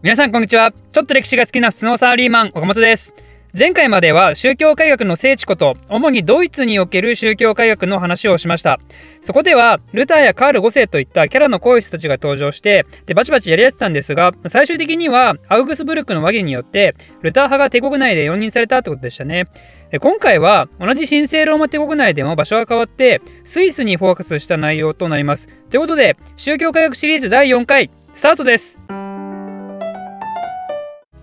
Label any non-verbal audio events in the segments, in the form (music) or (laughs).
皆さんこんにちは。ちょっと歴史が好きな普通のサラリーマン岡本です。前回までは宗教改革の聖地こと主にドイツにおける宗教改革の話をしました。そこではルターやカール5世といったキャラの濃い人たちが登場してでバチバチやり合ってたんですが最終的にはアウグスブルクの和議によってルター派が帝国内で容認されたってことでしたね。で今回は同じ神聖ローマ帝国内でも場所が変わってスイスにフォーカスした内容となります。ということで宗教改革シリーズ第4回スタートです。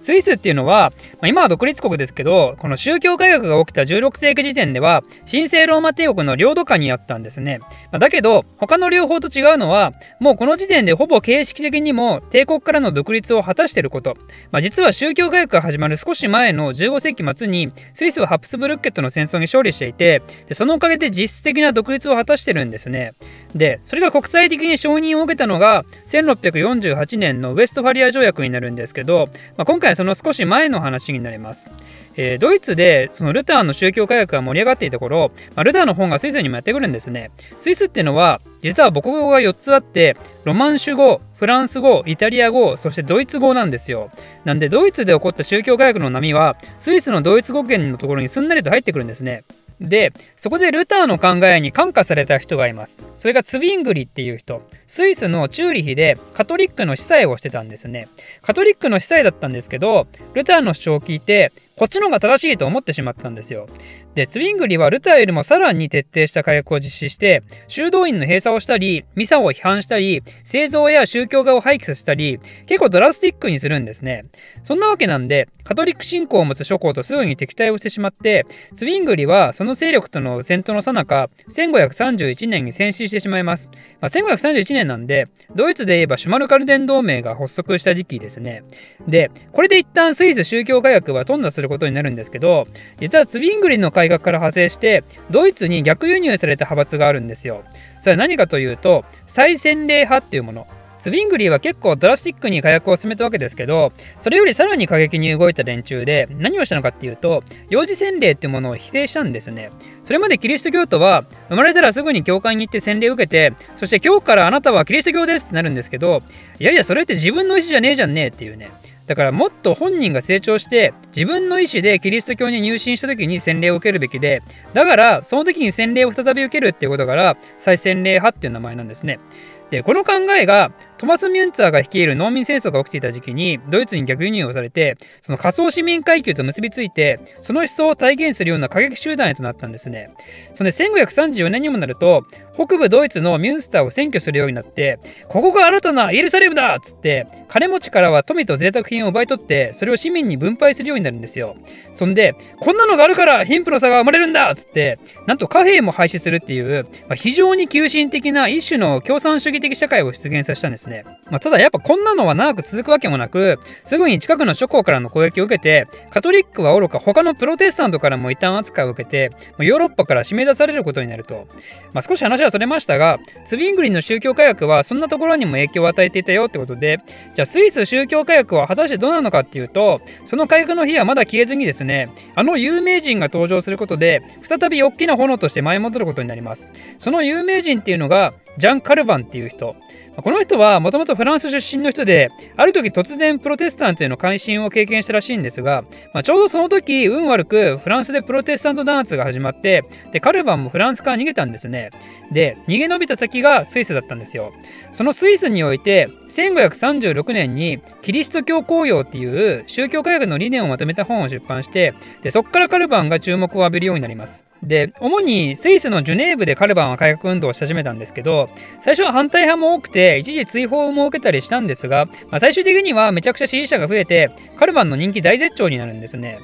スイスっていうのは、まあ、今は独立国ですけど、この宗教改革が起きた16世紀時点では、神聖ローマ帝国の領土下にあったんですね。まあ、だけど、他の両方と違うのは、もうこの時点でほぼ形式的にも帝国からの独立を果たしていること。まあ、実は宗教改革が始まる少し前の15世紀末に、スイスはハプスブルッケットの戦争に勝利していて、でそのおかげで実質的な独立を果たしてるんですね。で、それが国際的に承認を受けたのが、1648年のウェストファリア条約になるんですけど、まあ、今回はその少し前の話になります。えー、ドイツでそのルターの宗教改革が盛り上がっていた頃、まあ、ルターの本がスイスにもやってくるんですね。スイスっていうのは実は母国語が4つあってロマンシュ語フランス語イタリア語そしてドイツ語なんですよ。なんでドイツで起こった宗教改革の波はスイスのドイツ語圏のところにすんなりと入ってくるんですね。で、そこでルターの考えに感化された人がいます。それがツビングリっていう人。スイスのチューリヒでカトリックの司祭をしてたんですね。カトリックの司祭だったんですけど、ルターの主張を聞いて、こっちの方が正しいと思ってしまったんですよ。で、ツビングリはルターよりもさらに徹底した改革を実施して、修道院の閉鎖をしたり、ミサを批判したり、製造や宗教画を廃棄させたり、結構ドラスティックにするんですね。そんなわけなんで、カトリック信仰を持つ諸侯とすぐに敵対をしてしまって、ツビングリはその勢力との戦闘の最中、1531年に戦死してしまいます。まあ、1531年なんで、ドイツで言えばシュマルカルデン同盟が発足した時期ですね。で、これで一旦スイス宗教改革は頓挫することになるんですけど、実はツビングリンの改革から派生してドイツに逆輸入された派閥があるんですよ。それは何かというと再洗礼派っていうもの。ツビングリーは結構ドラスティックに火薬を進めたわけですけどそれよりさらに過激に動いた連中で何をしたのかっていうと幼児洗礼っていうものを否定したんですねそれまでキリスト教徒は生まれたらすぐに教会に行って洗礼を受けてそして今日からあなたはキリスト教ですってなるんですけどいやいやそれって自分の意思じゃねえじゃんねえっていうねだからもっと本人が成長して自分の意思でキリスト教に入信した時に洗礼を受けるべきでだからその時に洗礼を再び受けるっていうことから再洗礼派っていう名前なんですね。でこの考えがトマス・ミュンツァーが率いる農民戦争が起きていた時期にドイツに逆輸入をされてその仮想市民階級と結びついてその思想を体現するような過激集団へとなったんですね。それで1534年にもなると北部ドイツのミュンスターを占拠するようになってここが新たなエルサレムだっつって金持ちからは富と贅沢品を奪い取ってそれを市民に分配するようになるんですよ。そんでこんなのがあるから貧富の差が生まれるんだっつってなんと貨幣も廃止するっていう、まあ、非常に急進的な一種の共産主義的社会を出現させたんですね。まあ、ただやっぱこんなのは長く続くわけもなく、すぐに近くの諸侯からの攻撃を受けて、カトリックはおろか他のプロテスタントからも異端扱いを受けて、ヨーロッパから締め出されることになると。まあ、少し話はそれましたが、ツビングリンの宗教改革はそんなところにも影響を与えていたよってことで、じゃあスイス宗教改革は果たしてどうなのかっていうと、その改革の日はまだ消えずにですね、あの有名人が登場することで、再び大きな炎として舞い戻ることになります。その有名人っていうのが、ジャン・カルバンっていう人。この人はもともとフランス出身の人で、ある時突然プロテスタントへの改心を経験したらしいんですが、まあ、ちょうどその時運悪くフランスでプロテスタント弾圧が始まって、で、カルバンもフランスから逃げたんですね。で、逃げ延びた先がスイスだったんですよ。そのスイスにおいて、1536年にキリスト教公用っていう宗教改革の理念をまとめた本を出版して、でそこからカルバンが注目を浴びるようになります。で主にスイスのジュネーブでカルバンは改革運動をし始めたんですけど最初は反対派も多くて一時追放も受けたりしたんですが、まあ、最終的にはめちゃくちゃ支持者が増えてカルバンの人気大絶頂になるんですね。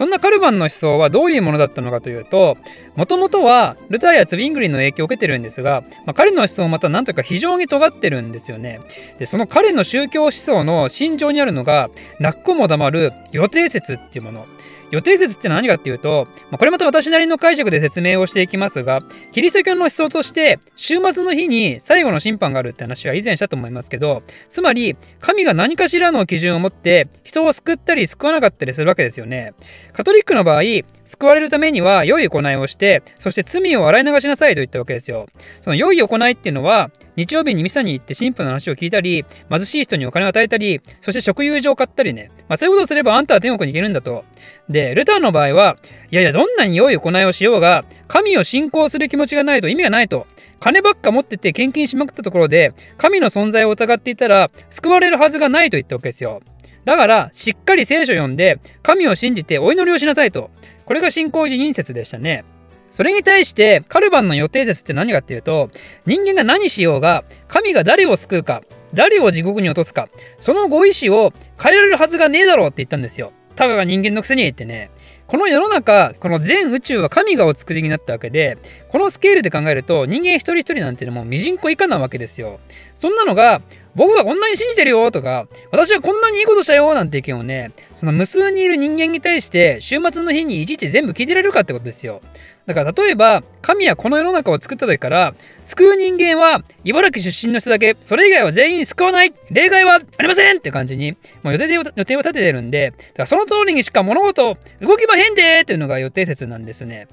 そんなカルバンの思想はどういうものだったのかというともともとはルターやツビングリンの影響を受けてるんですが、まあ、彼の思想また何というか非常に尖ってるんですよねでその彼の宗教思想の心情にあるのが泣く子も黙る予定説っていうもの予定説って何かっていうと、まあ、これまた私なりの解釈で説明をしていきますが、キリスト教の思想として、週末の日に最後の審判があるって話は以前したと思いますけど、つまり、神が何かしらの基準を持って、人を救ったり救わなかったりするわけですよね。カトリックの場合、救われるためには良い行いをして、そして罪を洗い流しなさいと言ったわけですよ。その良い行いっていうのは、日曜日にミサに行って神父の話を聞いたり、貧しい人にお金を与えたり、そして食友情を買ったりね、まあ、そういうことをすればあんたは天国に行けるんだと。で、ルターの場合は、いやいや、どんなに良い行いをしようが、神を信仰する気持ちがないと意味がないと。金ばっか持ってて献金しまくったところで、神の存在を疑っていたら、救われるはずがないと言ったわけですよ。だから、しっかり聖書を読んで、神を信じてお祈りをしなさいと。これが信仰辞任説でしたね。それに対して、カルバンの予定説って何かっていうと、人間が何しようが、神が誰を救うか、誰を地獄に落とすか、そのご意志を変えられるはずがねえだろうって言ったんですよ。たかが人間のくせに言ってね。この世の中、この全宇宙は神がお作りになったわけで、このスケールで考えると人間一人一人なんていうのもミジンコ以下なわけですよ。そんなのが僕はこんなに信じてるよとか、私はこんなにいいことしたよなんて意見をね、その無数にいる人間に対して週末の日にいちいち全部聞いてられるかってことですよ。だから例えば、神はこの世の中を作った時から、救う人間は茨城出身の人だけ、それ以外は全員救わない例外はありませんって感じに、もう予定で予定を立ててるんで、だからその通りにしか物事動きまへんでっていうのが予定説なんですね。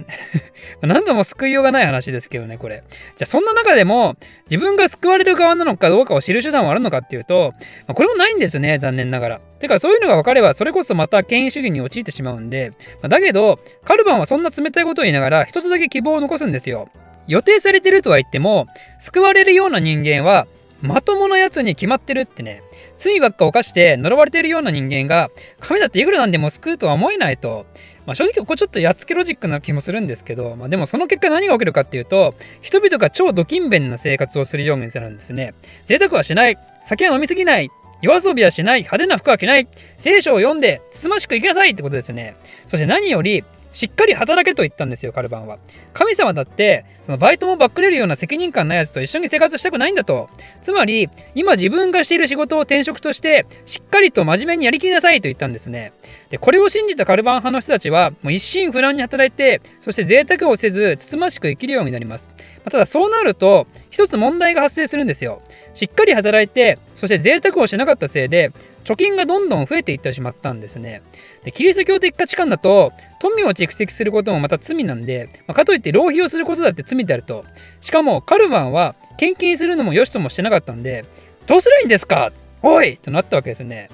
(laughs) 何度も救いようがない話ですけどね、これ。じゃあそんな中でも、自分が救われる側なのかどうかを知る手段はあるのかっていうと、まあ、これもないんですね、残念ながら。てか、そういうのが分かれば、それこそまた権威主義に陥ってしまうんで、まあ、だけど、カルバンはそんな冷たいことを言いながら、一つだけ希望を残すんですよ。予定されてるとは言っても、救われるような人間は、まともなやつに決まってるってね、罪ばっか犯して呪われてるような人間が、神だっていくらなんでも救うとは思えないと。まあ、正直ここちょっとやっつけロジックな気もするんですけど、まあ、でもその結果何が起きるかっていうと、人々が超ド勤勉な生活をするようになるんですね。贅沢はしない、酒は飲みすぎない、夜遊びはしない、派手な服は着ない、聖書を読んで、つつましく生きなさいってことですね。そして何より、しっかり働けと言ったんですよ、カルバンは。神様だって、そのバイトもばっくれるような責任感ないやつと一緒に生活したくないんだと。つまり、今自分がしている仕事を転職として、しっかりと真面目にやりきりなさいと言ったんですね。で、これを信じたカルバン派の人たちは、もう一心不乱に働いて、そして贅沢をせず、つつましく生きるようになります。ただ、そうなると、一つ問題が発生するんですよ。しっかり働いて、そして贅沢をしなかったせいで、貯金がどんどん増えていってしまったんですね。でキリスト教的価値観だと富を蓄積することもまた罪なんで、まあ、かといって浪費をすることだって罪であると。しかもカルバンは献金するのも良しともしてなかったんでどうすりゃいいんですか？おいとなったわけですね。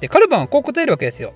でカルバンはこう答えるわけですよ。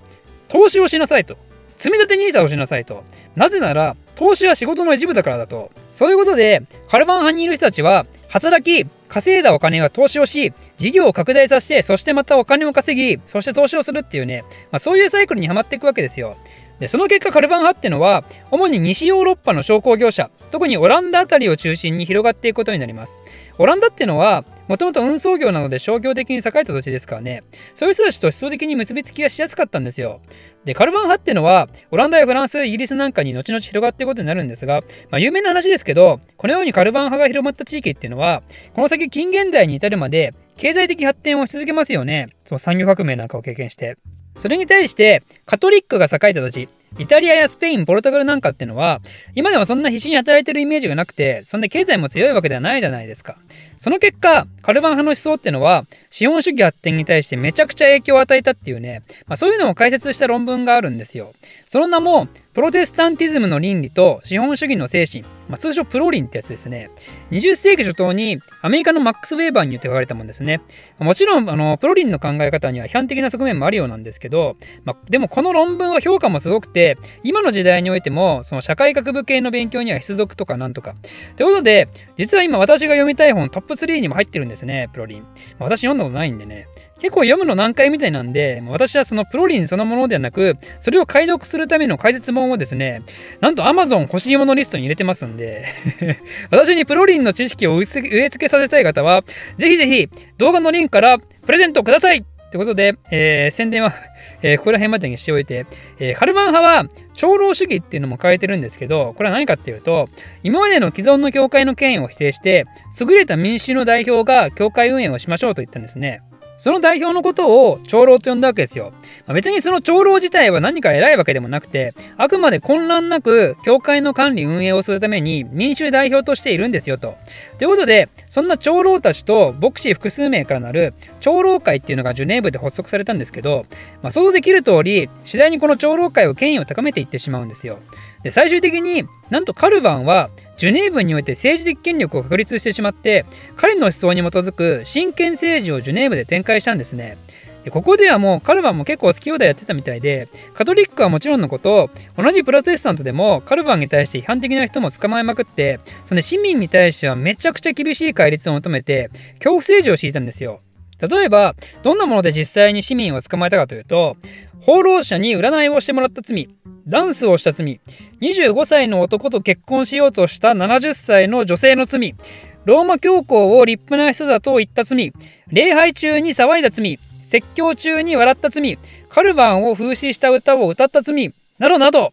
投資をしなさいと。積立 NISA をしなさいと。なぜなら投資は仕事の一部だからだと。そういうことでカルバン派にいる人たちは働き稼いだお金は投資をし、事業を拡大させて、そしてまたお金を稼ぎ、そして投資をするっていうね、まあ、そういうサイクルにはまっていくわけですよ。でその結果カルバン派ってのは主に西ヨーロッパの商工業者特にオランダあたりを中心に広がっていくことになりますオランダってのはもともと運送業なので商業的に栄えた土地ですからね、そういう人たちと思想的に結びつきがしやすかったんですよ。で、カルバン派ってのは、オランダやフランス、イギリスなんかに後々広がっていくことになるんですが、まあ、有名な話ですけど、このようにカルバン派が広まった地域っていうのは、この先近現代に至るまで、経済的発展をし続けますよね。その産業革命なんかを経験して。それに対して、カトリックが栄えた土地、イタリアやスペイン、ポルトガルなんかってのは、今ではそんな必死に働いてるイメージがなくて、そんな経済も強いわけではないじゃないですか。その結果、カルバン派の思想ってのは、資本主義発展に対してめちゃくちゃ影響を与えたっていうね、まあ、そういうのを解説した論文があるんですよ。その名も、プロテスタンティズムの倫理と資本主義の精神、まあ、通称プロリンってやつですね。20世紀初頭にアメリカのマックス・ウェーバーによって書かれたもんですね。もちろん、あのプロリンの考え方には批判的な側面もあるようなんですけど、まあ、でもこの論文は評価もすごくて、今の時代においても、その社会学部系の勉強には必読とかなんとか。ということで、実は今私が読みたい本トップ3にも入ってるんですね、プロリン。まあ、私読んだことないんでね。結構読むの難解みたいなんで、私はそのプロリンそのものではなく、それを解読するための解説本をですね、なんと Amazon 欲しいものリストに入れてますんでで (laughs) 私にプロリンの知識を植え付けさせたい方は、ぜひぜひ動画のリンクからプレゼントくださいってことで、えー、宣伝は (laughs) え、ここら辺までにしておいて、えー、カルバン派は長老主義っていうのも変えてるんですけど、これは何かっていうと、今までの既存の教会の権威を否定して、優れた民衆の代表が教会運営をしましょうと言ったんですね。その代表のことを長老と呼んだわけですよ。まあ、別にその長老自体は何か偉いわけでもなくて、あくまで混乱なく教会の管理運営をするために民衆代表としているんですよと。ということで、そんな長老たちと牧師複数名からなる長老会っていうのがジュネーブで発足されたんですけど、まあ、想像できる通り、次第にこの長老会は権威を高めていってしまうんですよ。で、最終的になんとカルバンはジュネーブにおいて政治的権力を確立してしまって彼の思想に基づく真剣政治をジュネーブで展開したんですね。でここではもうカルバンも結構好き放題やってたみたいでカトリックはもちろんのこと同じプロテスタントでもカルバンに対して批判的な人も捕まえまくってその市民に対してはめちゃくちゃ厳しい戒律を求めて恐怖政治を敷いたんですよ。例えばどんなもので実際に市民を捕まえたかというと放浪者に占いをしてもらった罪ダンスをした罪。25歳の男と結婚しようとした70歳の女性の罪。ローマ教皇を立派な人だと言った罪。礼拝中に騒いだ罪。説教中に笑った罪。カルバンを風刺した歌を歌った罪。などなど。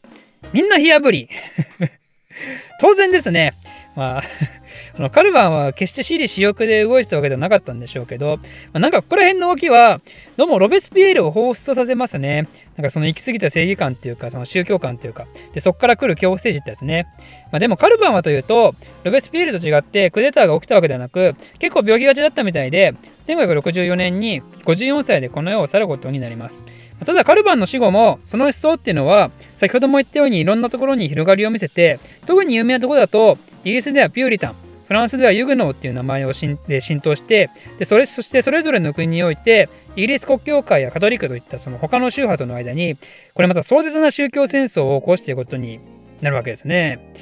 みんな火あぶり。(laughs) 当然ですね。まあ (laughs) あのカルバンは決して私利私欲で動いてたわけではなかったんでしょうけど、まあ、なんかここら辺の動きはどうもロベスピエールを彷彿とさせますね。なんかその行き過ぎた正義感っていうかその宗教観っていうかでそこから来る恐怖政治ってやつね。まあ、でもカルバンはというとロベスピエールと違ってクデターが起きたわけではなく結構病気がちだったみたいで1564年に54歳でこの世を去ることになります。ただカルバンの死後もその思想っていうのは先ほども言ったようにいろんなところに広がりを見せて特に有名なところだとイギリスではピューリタンフランスではユグノーっていう名前をしで浸透してでそれそしてそれぞれの国においてイギリス国教会やカトリックといったその他の宗派との間にこれまた壮絶な宗教戦争を起こしていくことになるわけですね。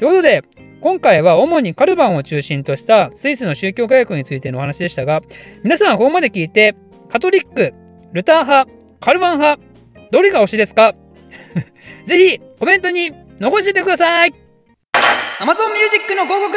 ということで今回は主にカルバンを中心としたスイスの宗教改革についてのお話でしたが皆さんここまで聞いてカトリックルター派カルバン派どれが推しですか？(laughs) ぜひコメントに残しててください Amazon Music の広告。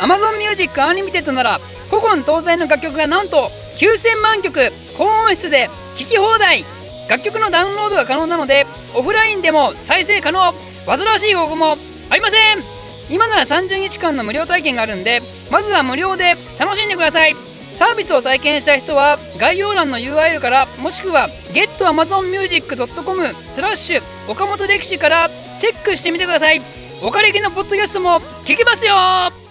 Amazon Music Unlimited なら古今東西の楽曲がなんと9000万曲。高音質で聴き放題。楽曲のダウンロードが可能なのでオフラインでも再生可能。煩わしい広告もありません。今なら30日間の無料体験があるんでまずは無料で楽しんでください。サービスを体験した人は概要欄の URL からもしくは getamazonmusic.com スラッシュ岡本歴史からチェックしてみてください。おかれきのポッドキャストも聞きますよ。